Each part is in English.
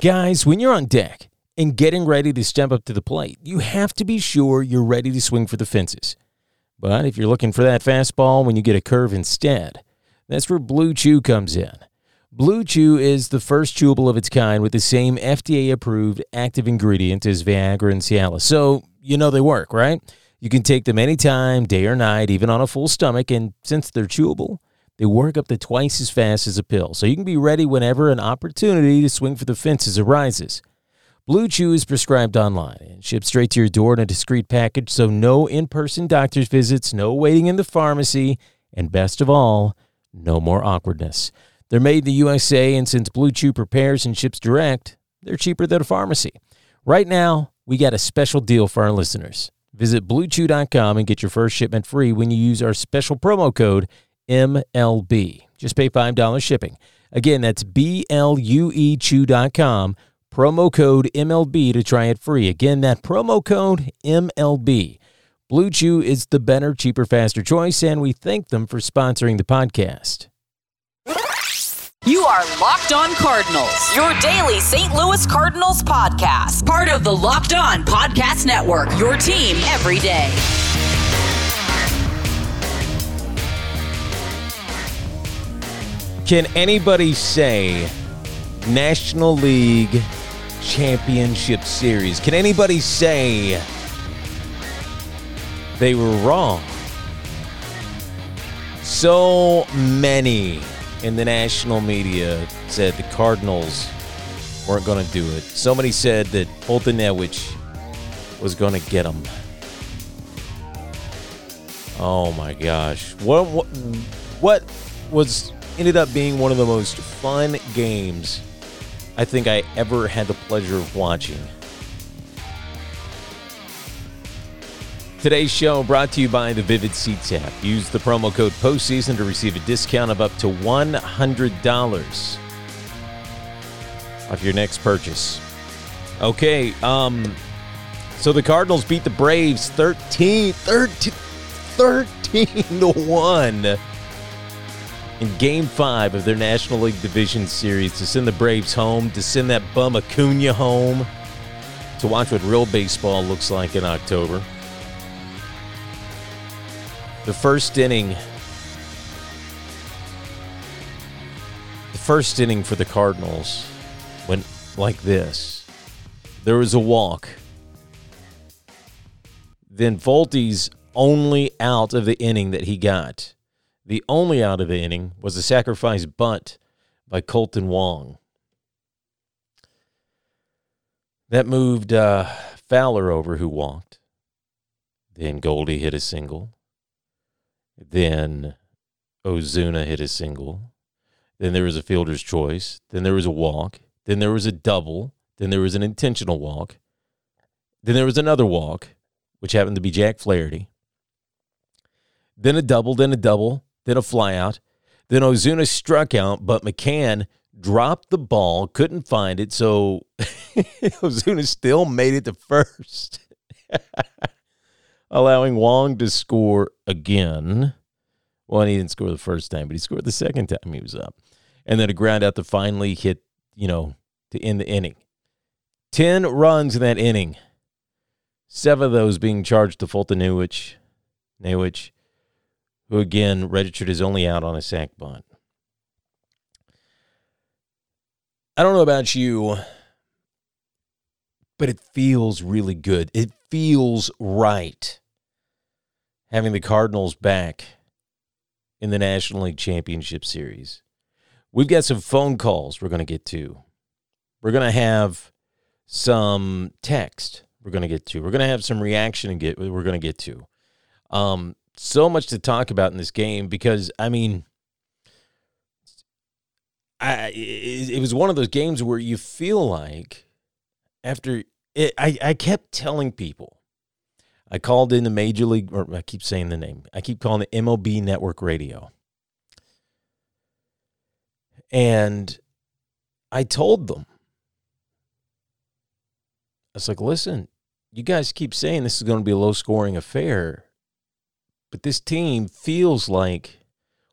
Guys, when you're on deck and getting ready to step up to the plate, you have to be sure you're ready to swing for the fences. But if you're looking for that fastball when you get a curve instead, that's where Blue Chew comes in. Blue Chew is the first chewable of its kind with the same FDA approved active ingredient as Viagra and Cialis. So, you know they work, right? You can take them anytime, day or night, even on a full stomach. And since they're chewable, they work up to twice as fast as a pill. So you can be ready whenever an opportunity to swing for the fences arises. Blue Chew is prescribed online and shipped straight to your door in a discreet package. So no in person doctor's visits, no waiting in the pharmacy, and best of all, no more awkwardness. They're made in the USA, and since Blue Chew prepares and ships direct, they're cheaper than a pharmacy. Right now, we got a special deal for our listeners. Visit bluechew.com and get your first shipment free when you use our special promo code MLB. Just pay $5 shipping. Again, that's B L U E Chew.com, promo code MLB to try it free. Again, that promo code MLB. Blue Chew is the better, cheaper, faster choice, and we thank them for sponsoring the podcast. You are Locked On Cardinals, your daily St. Louis Cardinals podcast. Part of the Locked On Podcast Network, your team every day. Can anybody say National League Championship Series? Can anybody say they were wrong? So many in the national media said the Cardinals weren't going to do it. So many said that Foltynewicz was going to get them. Oh my gosh. What, what what was ended up being one of the most fun games I think I ever had the pleasure of watching. Today's show brought to you by the Vivid Seats app. Use the promo code postseason to receive a discount of up to $100 off your next purchase. Okay, um, so the Cardinals beat the Braves 13, 13, 13 to 1 in game five of their National League Division Series to send the Braves home, to send that bum Acuna home, to watch what real baseball looks like in October. The first inning. The first inning for the Cardinals went like this. There was a walk. Then Folty's only out of the inning that he got. The only out of the inning was a sacrifice bunt by Kolten Wong. That moved uh, Fowler over, who walked. Then Goldie hit a single. Then Ozuna hit a single. Then there was a fielder's choice. Then there was a walk. Then there was a double. Then there was an intentional walk. Then there was another walk, which happened to be Jack Flaherty. Then a double, then a double, then a flyout. Then Ozuna struck out, but McCann dropped the ball, couldn't find it, so Ozuna still made it to first, allowing Wong to score again. Well, he didn't score the first time, but he scored the second time he was up. And then a ground out to finally hit, you know, to end the inning. 10 runs in that inning. Seven of those being charged to Foltynewicz. Newich who again registered his only out on a sac bunt. I don't know about you, but it feels really good. It feels right having the Cardinals back in the National League Championship Series. We've got some phone calls we're going to get to. We're going to have some text we're going to get to. We're going to have some reaction and get we're going to get to. Um, so much to talk about in this game because I mean, I it, it was one of those games where you feel like after it, I I kept telling people. I called in the Major League, or I keep saying the name. I keep calling it MLB Network Radio. And I told them, I was like, listen, you guys keep saying this is going to be a low scoring affair. But this team feels like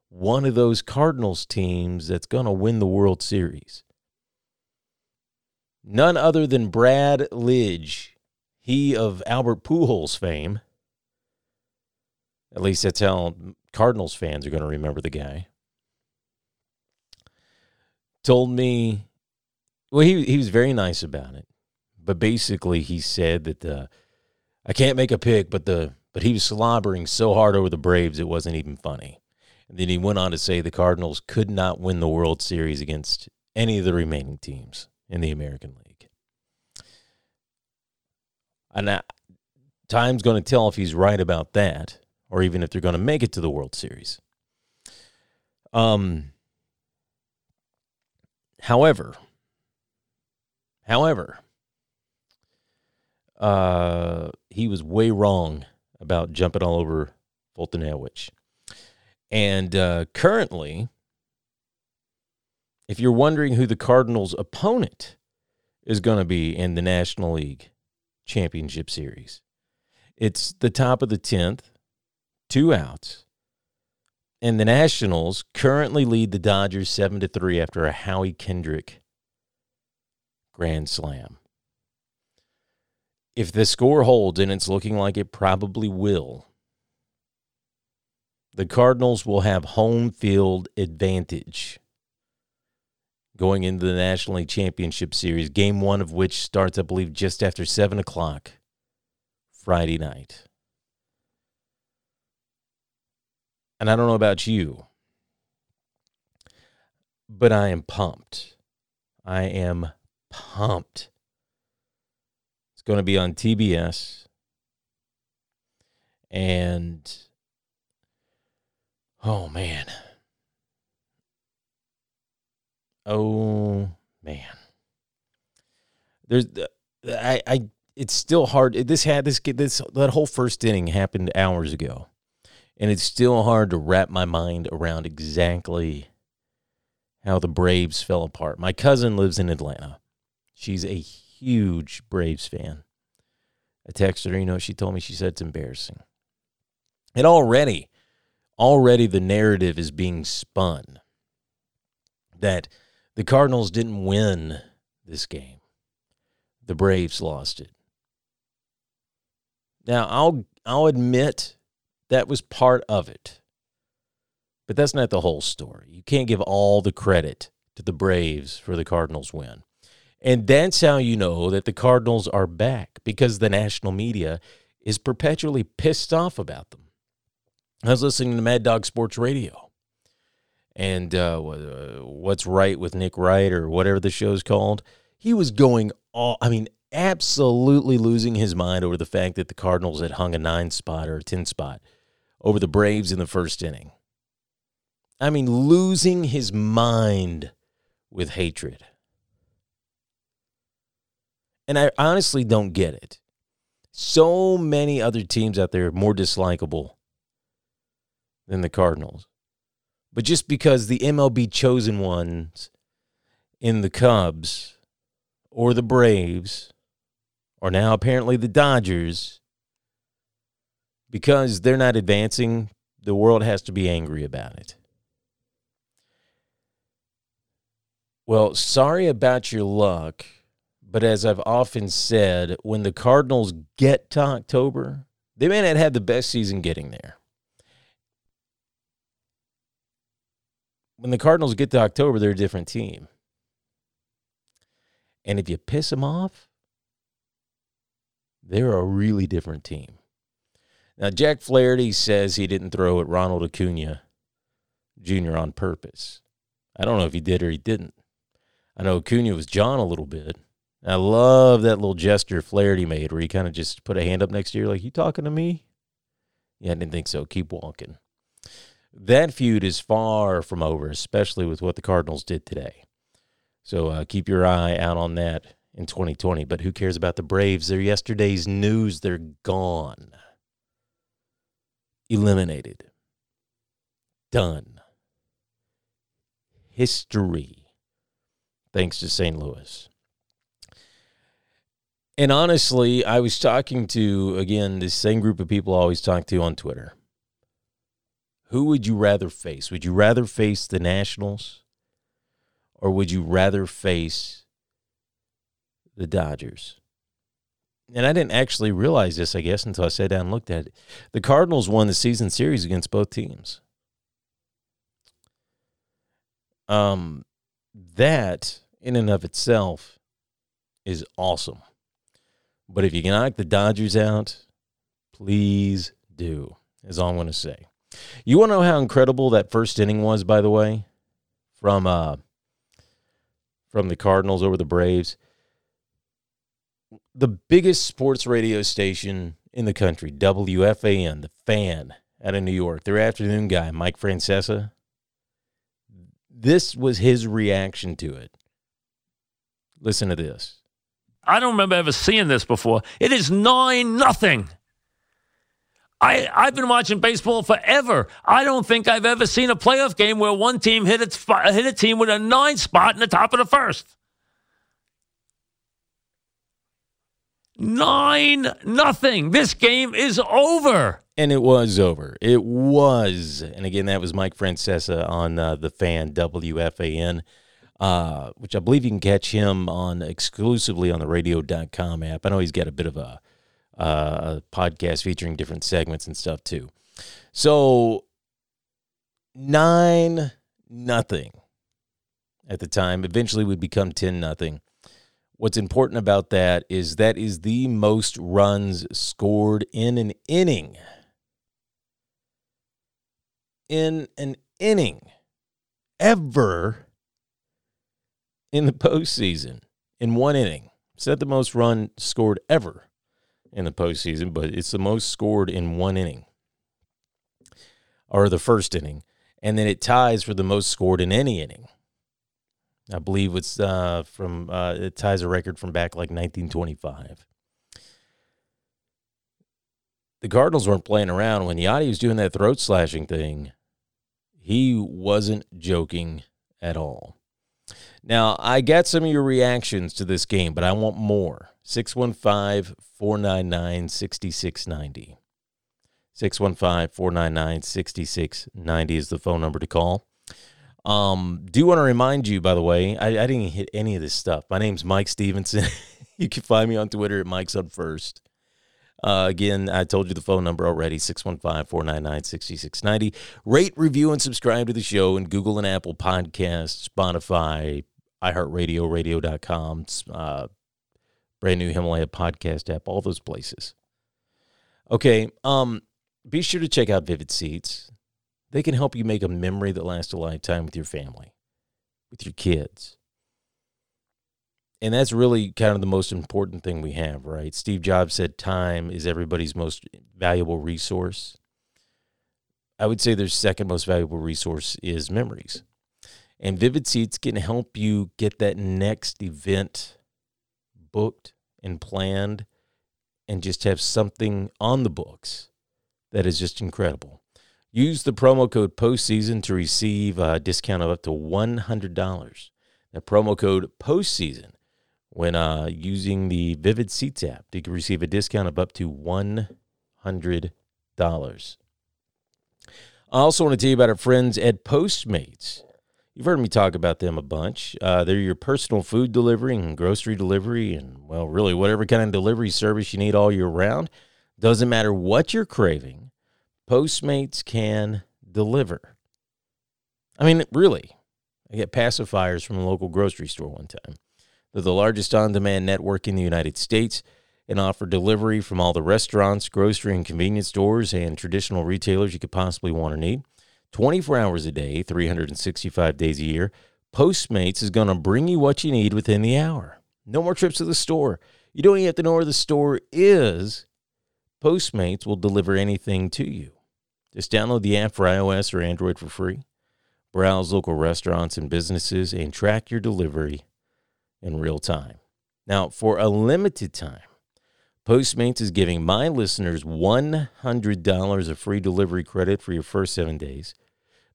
one of those Cardinals teams that's going to win the World Series. none other than Brad Lidge, he of Albert Pujols fame. At least that's how Cardinals fans are going to remember the guy. Told me, well, he he was very nice about it, but basically he said that the I can't make a pick, but the but he was slobbering so hard over the Braves it wasn't even funny. And then he went on to say the Cardinals could not win the World Series against any of the remaining teams in the American League. And time's going to tell if he's right about that, or even if they're going to make it to the World Series. Um. However, however, uh, he was way wrong about jumping all over Fulton Foltynewicz. And uh, currently, if you're wondering who the Cardinals' opponent is going to be in the National League Championship Series, it's the top of the 10th, two outs. And the Nationals currently lead the Dodgers 7 to 3 after a Howie Kendrick grand slam if the score holds, and it's looking like it probably will, the Cardinals will have home field advantage going into the National League Championship Series, game one of which starts, I believe, just after 7 o'clock Friday night. And I don't know about you, but I am pumped. I am pumped going to be on TBS. And oh man. Oh man. There's the I I it's still hard. This had this this that whole first inning happened hours ago. And it's still hard to wrap my mind around exactly how the Braves fell apart. My cousin lives in Atlanta. She's a huge Braves fan. I texted her, you know, she told me, she said it's embarrassing. And already, already the narrative is being spun that the Cardinals didn't win this game. The Braves lost it. Now, I'll I'll admit that was part of it. But that's not the whole story. You can't give all the credit to the Braves for the Cardinals win. And that's how you know that the Cardinals are back because the national media is perpetually pissed off about them. I was listening to Mad Dog Sports Radio and uh, uh, What's Right with Nick Wright or whatever the show's called. He was going all, I mean, absolutely losing his mind over the fact that the Cardinals had hung a nine spot or a 10 spot over the Braves in the first inning. I mean, losing his mind with hatred. And I honestly don't get it. So many other teams out there more dislikable than the Cardinals. But just because the MLB chosen ones in the Cubs or the Braves, or now apparently the Dodgers, because they're not advancing, the world has to be angry about it. Well, sorry about your luck but as I've often said, when the Cardinals get to October, they may not have the best season getting there. When the Cardinals get to October, they're a different team. And if you piss them off, they're a really different team. Now, Jack Flaherty says he didn't throw at Ronald Acuna Jr. on purpose. I don't know if he did or he didn't. I know Acuna was John a little bit. I love that little gesture Flaherty made where he kind of just put a hand up next to you, like, You talking to me? Yeah, I didn't think so. Keep walking. That feud is far from over, especially with what the Cardinals did today. So uh, keep your eye out on that in 2020. But who cares about the Braves? They're yesterday's news. They're gone. Eliminated. Done. History. Thanks to St. Louis. And honestly, I was talking to, again, the same group of people I always talk to on Twitter. Who would you rather face? Would you rather face the Nationals or would you rather face the Dodgers. And I didn't actually realize this, I guess, until I sat down and looked at it. The Cardinals won the season series against both teams. Um, that in and of itself is awesome. But if you can knock the Dodgers out, please do, is all I'm going to say. You want to know how incredible that first inning was, by the way, from uh, from the Cardinals over the Braves. The biggest sports radio station in the country, WFAN, the fan out of New York, their afternoon guy, Mike Francesa. This was his reaction to it. Listen to this. I don't remember ever seeing this before. It is nine nothing. I I've been watching baseball forever. I don't think I've ever seen a playoff game where one team hit its hit a team with a nine spot in the top of the first. Nine nothing. This game is over. And it was over. It was. And again, that was Mike Francesa on uh, the fan WFAN, uh, which I believe you can catch him on exclusively on the radio.com app. I know he's got a bit of a, uh, a podcast featuring different segments and stuff too. So, nine nothing at the time. Eventually would become 10 nothing. What's important about that is that is the most runs scored in an inning. In an inning ever in the postseason in one inning. Not the most run scored ever in the postseason, but it's the most scored in one inning or the first inning. And then it ties for the most scored in any inning. I believe it's uh, from uh, it ties a record from back like 1925. The Cardinals weren't playing around when Yadi was doing that throat slashing thing. He wasn't joking at all. Now, I got some of your reactions to this game, but I want more. 615 499 6690. 615 499 6690 is the phone number to call. Um, do want to remind you, by the way, I, I didn't hit any of this stuff. My name's Mike Stevenson. you can find me on Twitter at Mike's on First. Uh, again, I told you the phone number already 615 499 6690. Rate, review, and subscribe to the show in Google and Apple Podcasts, Spotify, iHeartRadio, radio.com, uh, brand new Himalaya podcast app, all those places. Okay, um, be sure to check out Vivid Seats. They can help you make a memory that lasts a lifetime with your family, with your kids. And that's really kind of the most important thing we have, right? Steve Jobs said time is everybody's most valuable resource. I would say their second most valuable resource is memories. And Vivid Seats can help you get that next event booked and planned and just have something on the books that is just incredible. Use the promo code postseason to receive a discount of up to $100. The promo code postseason when uh, using the Vivid Seats app, you can receive a discount of up to $100. I also want to tell you about our friends at Postmates. You've heard me talk about them a bunch. Uh, they're your personal food delivery and grocery delivery, and well, really, whatever kind of delivery service you need all year round. Doesn't matter what you're craving, Postmates can deliver. I mean, really. I get pacifiers from a local grocery store one time. They're the largest on demand network in the United States and offer delivery from all the restaurants, grocery and convenience stores, and traditional retailers you could possibly want or need. 24 hours a day, 365 days a year. Postmates is going to bring you what you need within the hour. No more trips to the store. You don't even have to know where the store is. Postmates will deliver anything to you. Just download the app for iOS or Android for free. Browse local restaurants and businesses and track your delivery in real time. Now, for a limited time, Postmates is giving my listeners $100 of free delivery credit for your first seven days.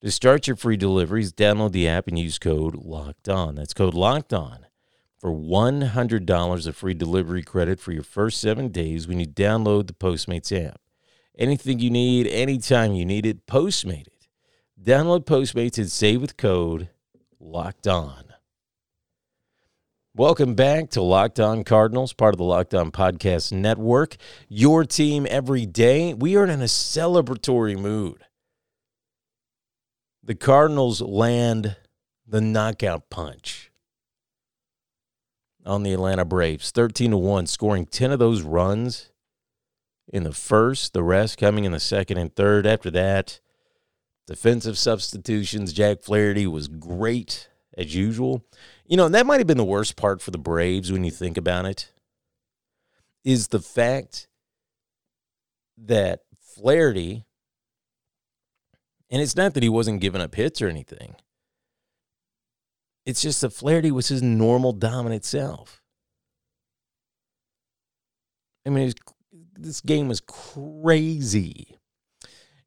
To start your free deliveries, download the app and use code LOCKED ON. That's code LOCKED ON for $100 of free delivery credit for your first seven days when you download the Postmates app. Anything you need, anytime you need it, Postmate it. Download Postmates and save with code LOCKED ON. Welcome back to Locked On Cardinals, part of the Locked On Podcast Network. Your team every day. We are in a celebratory mood. The Cardinals land the knockout punch on the Atlanta Braves, 13 to 1, scoring 10 of those runs in the first, the rest coming in the second and third. After that, defensive substitutions. Jack Flaherty was great as usual. You know, that might have been the worst part for the Braves when you think about it, is the fact that Flaherty, and it's not that he wasn't giving up hits or anything. It's just that Flaherty was his normal dominant self. I mean, was, this game was crazy.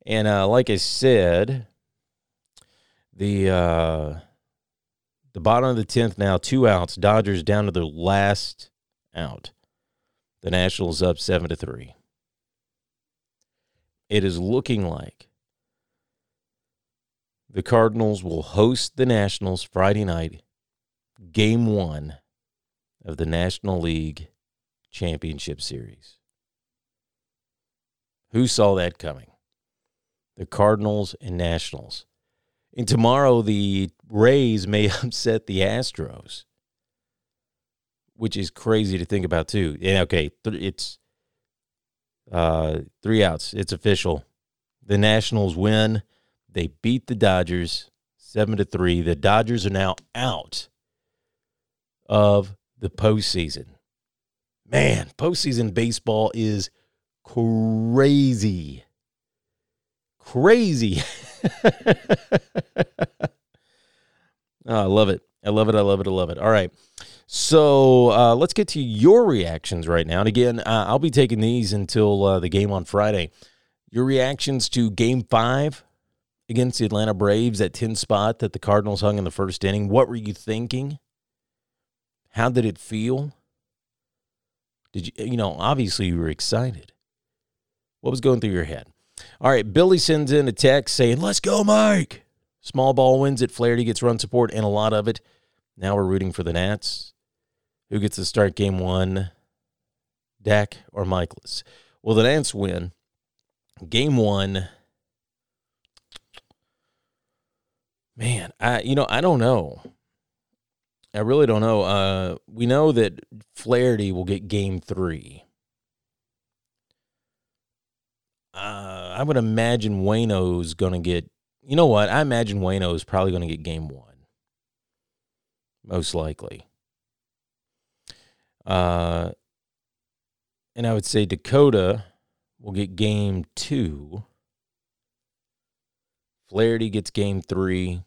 And uh, like I said, the uh, the bottom of the tenth now, two outs. Dodgers down to their last out. The Nationals up seven to three. It is looking like the Cardinals will host the Nationals Friday night, game one of the National League Championship Series. Who saw that coming? The Cardinals and Nationals. And tomorrow, the Rays may upset the Astros, which is crazy to think about, too. Yeah, okay, it's uh, three outs. It's official. The Nationals win. They beat the Dodgers seven to three. The Dodgers are now out of the postseason. Man, postseason baseball is crazy. Crazy. oh, I love it. I love it. I love it. I love it. All right. So uh, let's get to your reactions right now. And again, uh, I'll be taking these until uh, the game on Friday. Your reactions to game five against the Atlanta Braves, that 10 spot that the Cardinals hung in the first inning. What were you thinking? How did it feel? Did you, you know, obviously you were excited. What was going through your head? All right, Billy sends in a text saying, Let's go, Mike. Small ball wins it. Flaherty gets run support and a lot of it. Now we're rooting for the Nats. Who gets to start game one? Dak or Mikolas? Well, the Nats win. Game one. Man, I you know, I don't know. I really don't know. Uh, we know that Flaherty will get game three. Uh, I would imagine Wayno's to get. You know what? I imagine Wayno is probably to get game one. Most likely. Uh, and I would say Dakota will get game two. Flaherty gets game three.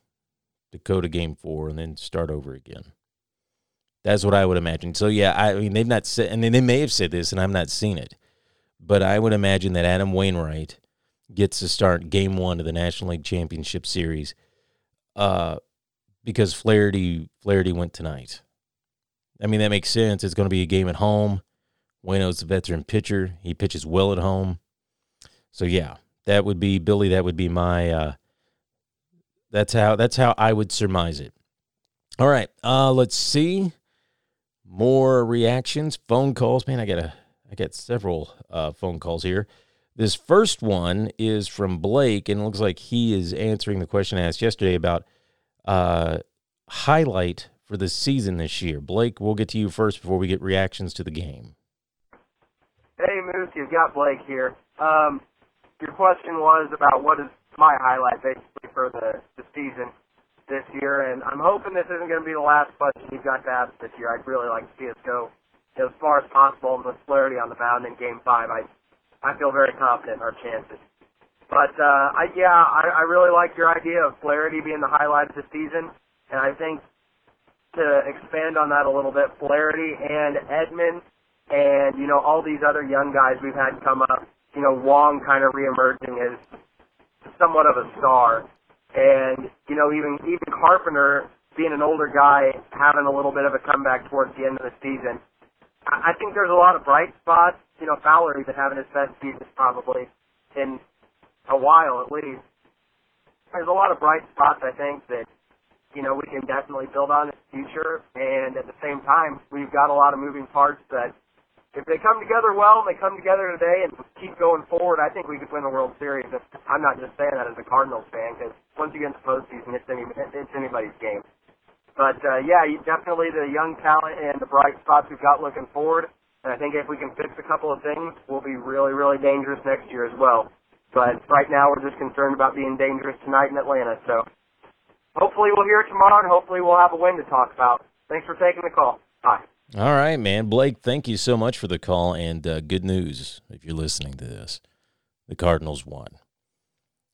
Dakota game four, and then start over again. That's what I would imagine. So yeah, I mean they've not said, and they may have said this, and I've not seen it but I would imagine that Adam Wainwright gets to start game one of the National League Championship Series uh, because Flaherty, Flaherty went tonight. I mean, that makes sense. It's going to be a game at home. Wayno's a veteran pitcher. He pitches well at home. So yeah, that would be Billy. That would be my. Uh, that's how. That's how I would surmise it. All right. Uh, let's see. More reactions, phone calls. Man, I gotta I get several uh, phone calls here. This first one is from Blake, and it looks like he is answering the question I asked yesterday about uh, highlight for the season this year. Blake, we'll get to you first before we get reactions to the game. Hey, Moose, you've got Blake here. Um, your question was about what is my highlight basically for the, the season this year, and I'm hoping this isn't going to be the last question you've got to ask this year. I'd really like to see us go as far as possible with Flaherty on the mound in Game Five, I I feel very confident in our chances. But uh, I yeah, I, I really like your idea of Flaherty being the highlight of the season, and I think to expand on that a little bit, Flaherty and Edman, and you know all these other young guys we've had come up. You know Wong kind of reemerging as somewhat of a star, and you know even even Carpenter being an older guy having a little bit of a comeback towards the end of the season. I think there's a lot of bright spots. You know, Fowler even having his best season probably in a while at least. There's a lot of bright spots I think that you know, we can definitely build on its future. And at the same time, we've got a lot of moving parts that if they come together well and they come together today and keep going forward, I think we could win the World Series. I'm not just saying that as a Cardinals fan because once you get into postseason, it's, any, it's anybody's game. But uh, yeah, definitely the young talent and the bright spots we've got looking forward. And I think if we can fix a couple of things, we'll be really, really dangerous next year as well. But right now, we're just concerned about being dangerous tonight in Atlanta. So hopefully we'll hear it tomorrow, and hopefully we'll have a win to talk about. Thanks for taking the call. Bye. All right, man. Blake, thank you so much for the call and uh, good news if you're listening to this. The Cardinals won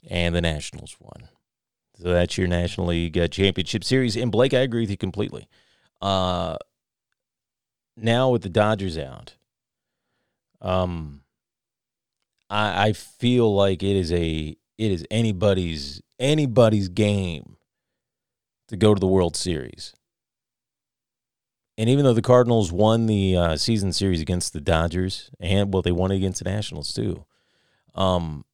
and the Nationals won. So that's your National League uh, Championship Series. And Blake, I agree with you completely. Uh, now with the Dodgers out, um, I, I feel like it is a it is anybody's anybody's game to go to the World Series. And even though the Cardinals won the uh, season series against the Dodgers, and well, they won against the Nationals too. Um,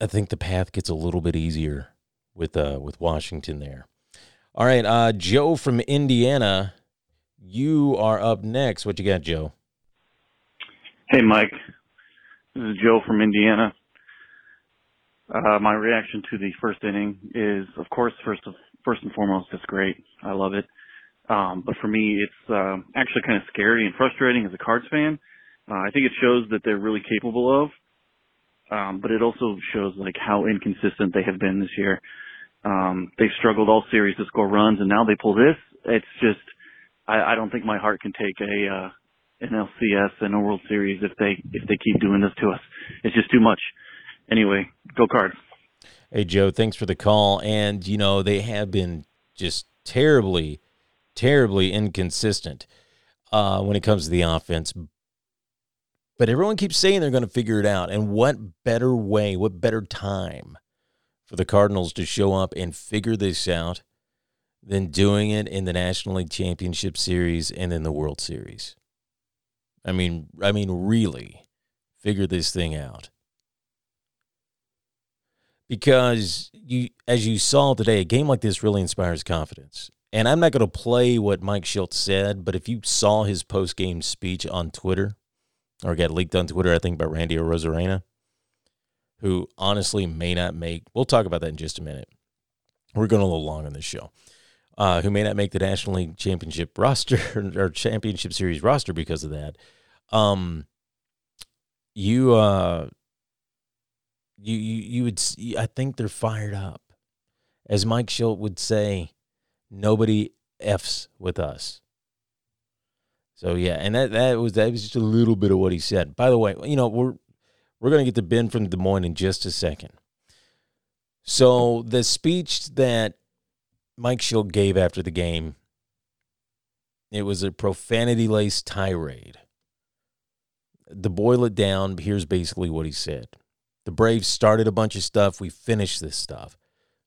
I think the path gets a little bit easier with uh with Washington there. All right, uh, Joe from Indiana, you are up next. What you got, Joe? Hey, Mike. This is Joe from Indiana. Uh, my reaction to the first inning is, of course, first of first and foremost, it's great. I love it. Um, but for me, it's uh, actually kind of scary and frustrating as a Cards fan. Uh, I think it shows that they're really capable of, um, but it also shows like how inconsistent they have been this year. Um, they've struggled all series to score runs, and now they pull this. It's just, I, I don't think my heart can take a uh, an LCS and a World Series if they if they keep doing this to us. It's just too much. Anyway, go Cards. Hey, Joe, thanks for the call. And, you know, they have been just terribly, terribly inconsistent uh, when it comes to the offense. But everyone keeps saying they're going to figure it out. And what better way, what better time for the Cardinals to show up and figure this out than doing it in the National League Championship Series and in the World Series? I mean, I mean, really figure this thing out because you as you saw today a game like this really inspires confidence and i'm not going to play what mike shildt said but if you saw his post-game speech on twitter or got leaked on twitter i think by randy arozarena who honestly may not make we'll talk about that in just a minute we're going a little long on this show uh, who may not make the national league championship roster or championship series roster because of that um, you uh, you you you would I think they're fired up. As Mike Shildt would say, nobody f's with us. So yeah, and that that was that was just a little bit of what he said. By the way, you know, we're we're to get to Ben from Des Moines in just a second. So the speech that Mike Shildt gave after the game, it was a profanity-laced tirade. To boil it down, here's basically what he said. The Braves started a bunch of stuff. We finished this stuff.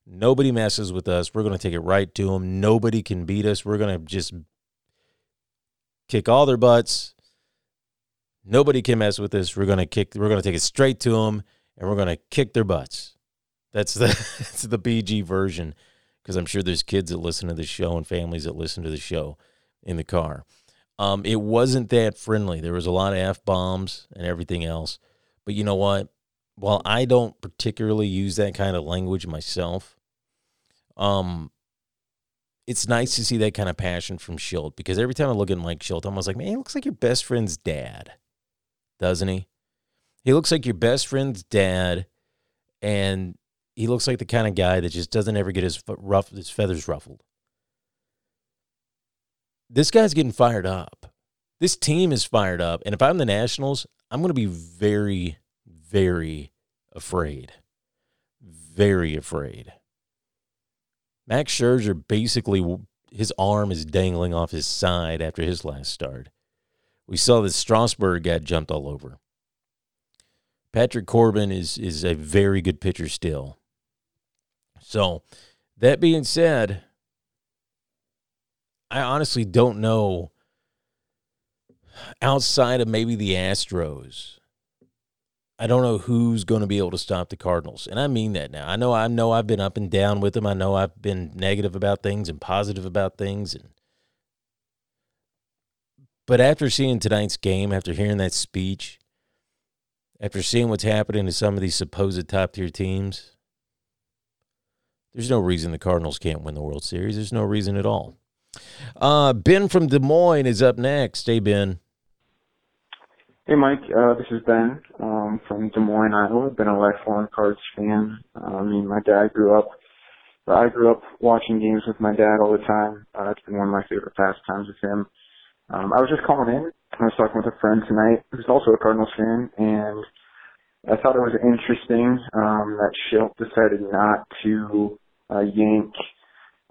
Nobody messes with us. We're going to take it right to them. Nobody can beat us. We're going to just kick all their butts. Nobody can mess with us. We're to kick. We're to take it straight to them, and we're to kick their butts. That's the that's the BG version, because I'm sure there's kids that listen to the show and families that listen to the show in the car. Um, it wasn't that friendly. There was a lot of f bombs and everything else. But you know what? while I don't particularly use that kind of language myself, um, it's nice to see that kind of passion from Shildt because every time I look at Mike Shildt, I'm almost like, man, he looks like your best friend's dad, doesn't he? He looks like your best friend's dad, and he looks like the kind of guy that just doesn't ever get his rough his feathers ruffled. This guy's getting fired up. This team is fired up, and if I'm the Nationals, I'm going to be very very afraid. Very afraid. Max Scherzer basically, his arm is dangling off his side after his last start. We saw that Strasburg got jumped all over. Patrick Corbin is is a very good pitcher still. So, that being said, I honestly don't know outside of maybe the Astros I don't know who's going to be able to stop the Cardinals. And I mean that now. I know I know I've been up and down with them. I know I've been negative about things and positive about things and but after seeing tonight's game, after hearing that speech, after seeing what's happening to some of these supposed top tier teams, there's no reason the Cardinals can't win the World Series. There's no reason at all. Uh, ben from Des Moines is up next. Hey, Ben. Hey, Mike. Uh, this is Ben um, from Des Moines, Iowa. Been a lifelong Cards fan. I mean, my dad grew up. I grew up watching games with my dad all the time. Uh, it's been one of my favorite pastimes with him. Um, I was just calling in. I was talking with a friend tonight who's also a Cardinals fan, and I thought it was interesting um, that Shildt decided not to uh, yank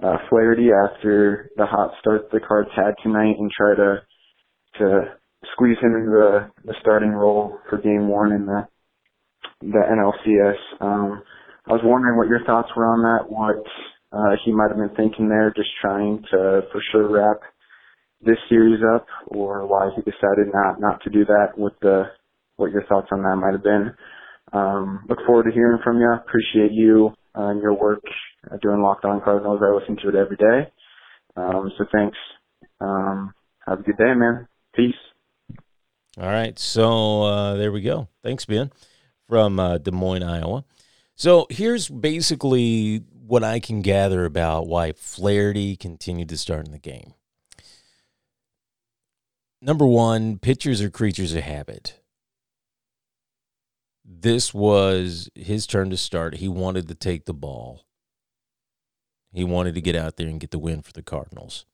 uh, Flaherty after the hot start the Cards had tonight and try to to squeeze him into the, the starting role for Game One in the the NLCS. Um, I was wondering what your thoughts were on that. What uh, he might have been thinking there, just trying to for sure wrap this series up, or why he decided not not to do that. With the what your thoughts on that might have been. Um, look forward to hearing from you. Appreciate you uh, and your work uh, doing Locked On Cardinals. I listen to it every day. Um, so thanks. Um, have a good day, man. Peace. All right. So uh, there we go. Thanks, Ben, from uh, Des Moines, Iowa. So here's basically what I can gather about why Flaherty continued to start in the game. Number one, pitchers are creatures of habit. This was his turn to start. He wanted to take the ball. He wanted to get out there and get the win for the Cardinals.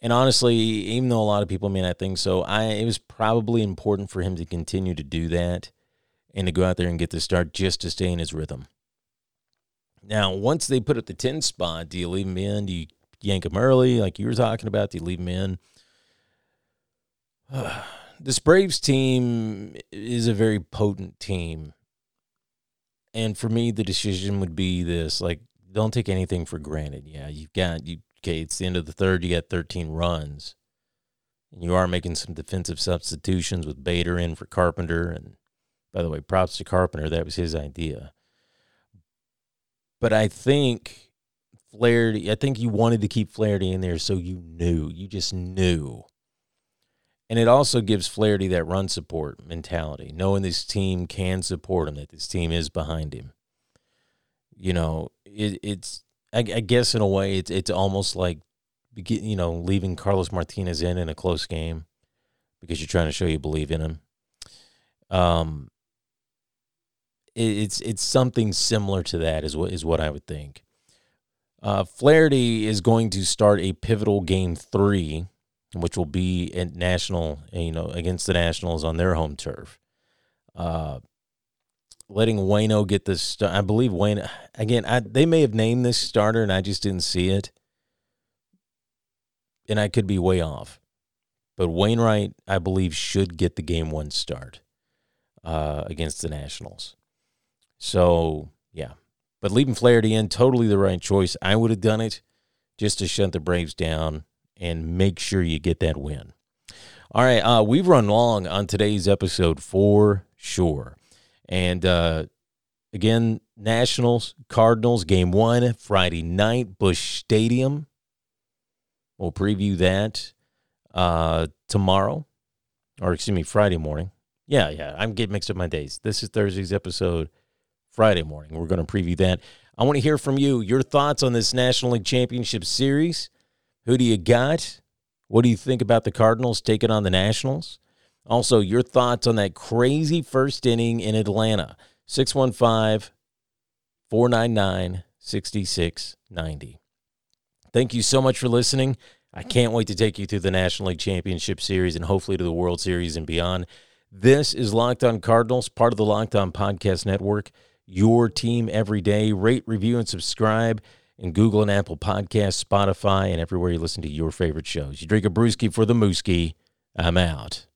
And honestly, even though a lot of people may not think so, I it was probably important for him to continue to do that and to go out there and get the start just to stay in his rhythm. Now, once they put up the 10 spot, do you leave him in? Do you yank him early, like you were talking about? Do you leave him in? this Braves team is a very potent team. And for me, the decision would be this like, don't take anything for granted. Yeah, you've got, you okay, it's the end of the third, you got 13 runs. And you are making some defensive substitutions with Bader in for Carpenter. And by the way, props to Carpenter. That was his idea. But I think Flaherty, I think you wanted to keep Flaherty in there so you knew, you just knew and it also gives Flaherty that run support mentality, knowing this team can support him, that this team is behind him. You know, it, it's I, I, guess in a way it's it's almost like you know leaving Carlos Martinez in in a close game because you're trying to show you believe in him. Um, it, it's it's something similar to that is what is what I would think. Uh, Flaherty is going to start a pivotal game three which will be at national, you know, against the Nationals on their home turf. Uh, letting Wayno get this, I believe Wayne again. I, they may have named this starter, and I just didn't see it, and I could be way off. But Wainwright, I believe, should get the game one start uh, against the Nationals. So yeah, but leaving Flaherty in, totally the right choice. I would have done it just to shut the Braves down and make sure you get that win. All right, uh, we've run long on today's episode for sure. And uh, again, Nationals, Cardinals, game one, Friday night, Busch Stadium. We'll preview that uh, tomorrow, or excuse me, Friday morning. Yeah, yeah, I'm getting mixed up my days. This is Thursday's episode, Friday morning. We're going to preview that. I want to hear from you, your thoughts on this National League Championship Series. Who do you got? What do you think about the Cardinals taking on the Nationals? Also, your thoughts on that crazy first inning in Atlanta. 615 499 6690. Thank you so much for listening. I can't wait to take you through the National League Championship Series and hopefully to the World Series and beyond. This is Locked On Cardinals, part of the Locked On Podcast Network. Your team every day. Rate, review, and subscribe in Google and Apple Podcasts, Spotify, and everywhere you listen to your favorite shows. You drink a brewski for the mooski. I'm out.